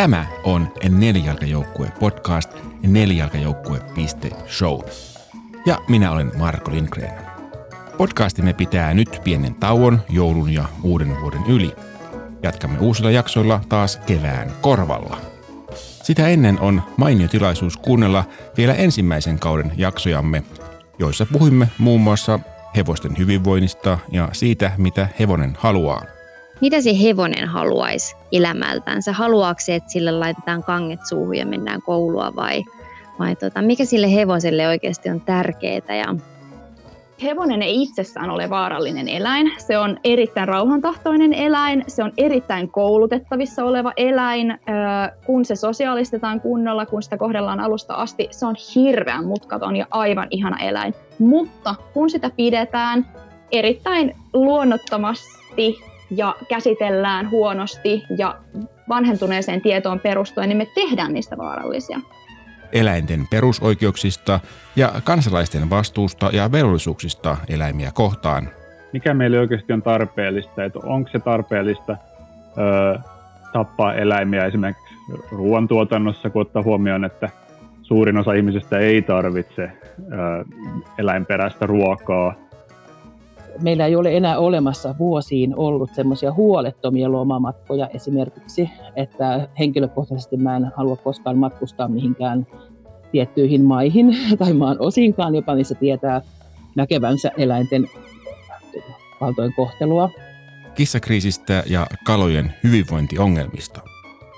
Tämä on Nelijalkajoukkue podcast nelijalkajoukkue.show. Ja minä olen Marko Lindgren. Podcastimme pitää nyt pienen tauon joulun ja uuden vuoden yli. Jatkamme uusilla jaksoilla taas kevään korvalla. Sitä ennen on mainio tilaisuus kuunnella vielä ensimmäisen kauden jaksojamme, joissa puhuimme muun muassa hevosten hyvinvoinnista ja siitä, mitä hevonen haluaa – mitä se hevonen haluaisi elämältänsä? Haluaako se, että sille laitetaan kanget suuhun ja mennään koulua vai, vai tota, mikä sille hevoselle oikeasti on tärkeää? Ja... Hevonen ei itsessään ole vaarallinen eläin. Se on erittäin rauhantahtoinen eläin, se on erittäin koulutettavissa oleva eläin. Kun se sosiaalistetaan kunnolla, kun sitä kohdellaan alusta asti, se on hirveän mutkaton ja aivan ihana eläin. Mutta kun sitä pidetään erittäin luonnottomasti ja käsitellään huonosti ja vanhentuneeseen tietoon perustuen, niin me tehdään niistä vaarallisia. Eläinten perusoikeuksista ja kansalaisten vastuusta ja velvollisuuksista eläimiä kohtaan. Mikä meille oikeasti on tarpeellista? Että onko se tarpeellista ö, tappaa eläimiä esimerkiksi ruoantuotannossa, kun ottaa huomioon, että suurin osa ihmisistä ei tarvitse ö, eläinperäistä ruokaa – meillä ei ole enää olemassa vuosiin ollut semmoisia huolettomia lomamatkoja esimerkiksi, että henkilökohtaisesti mä en halua koskaan matkustaa mihinkään tiettyihin maihin tai maan osinkaan, jopa missä tietää näkevänsä eläinten kohtelua. Kissakriisistä ja kalojen hyvinvointiongelmista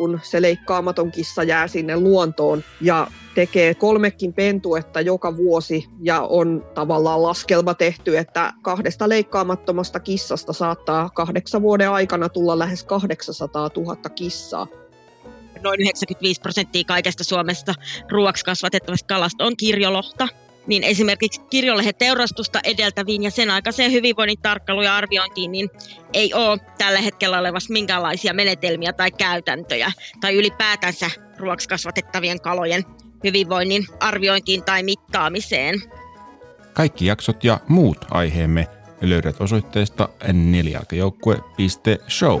kun se leikkaamaton kissa jää sinne luontoon ja tekee kolmekin pentuetta joka vuosi ja on tavallaan laskelma tehty, että kahdesta leikkaamattomasta kissasta saattaa kahdeksan vuoden aikana tulla lähes 800 000 kissaa. Noin 95 prosenttia kaikesta Suomesta ruoaksi kasvatettavasta kalasta on kirjolohta niin esimerkiksi kirjolehen teurastusta edeltäviin ja sen aikaiseen hyvinvoinnin tarkkailuun ja arviointiin, niin ei ole tällä hetkellä olevassa minkäänlaisia menetelmiä tai käytäntöjä tai ylipäätänsä ruoksi kasvatettavien kalojen hyvinvoinnin arviointiin tai mittaamiseen. Kaikki jaksot ja muut aiheemme löydät osoitteesta nelijalkajoukkue.show.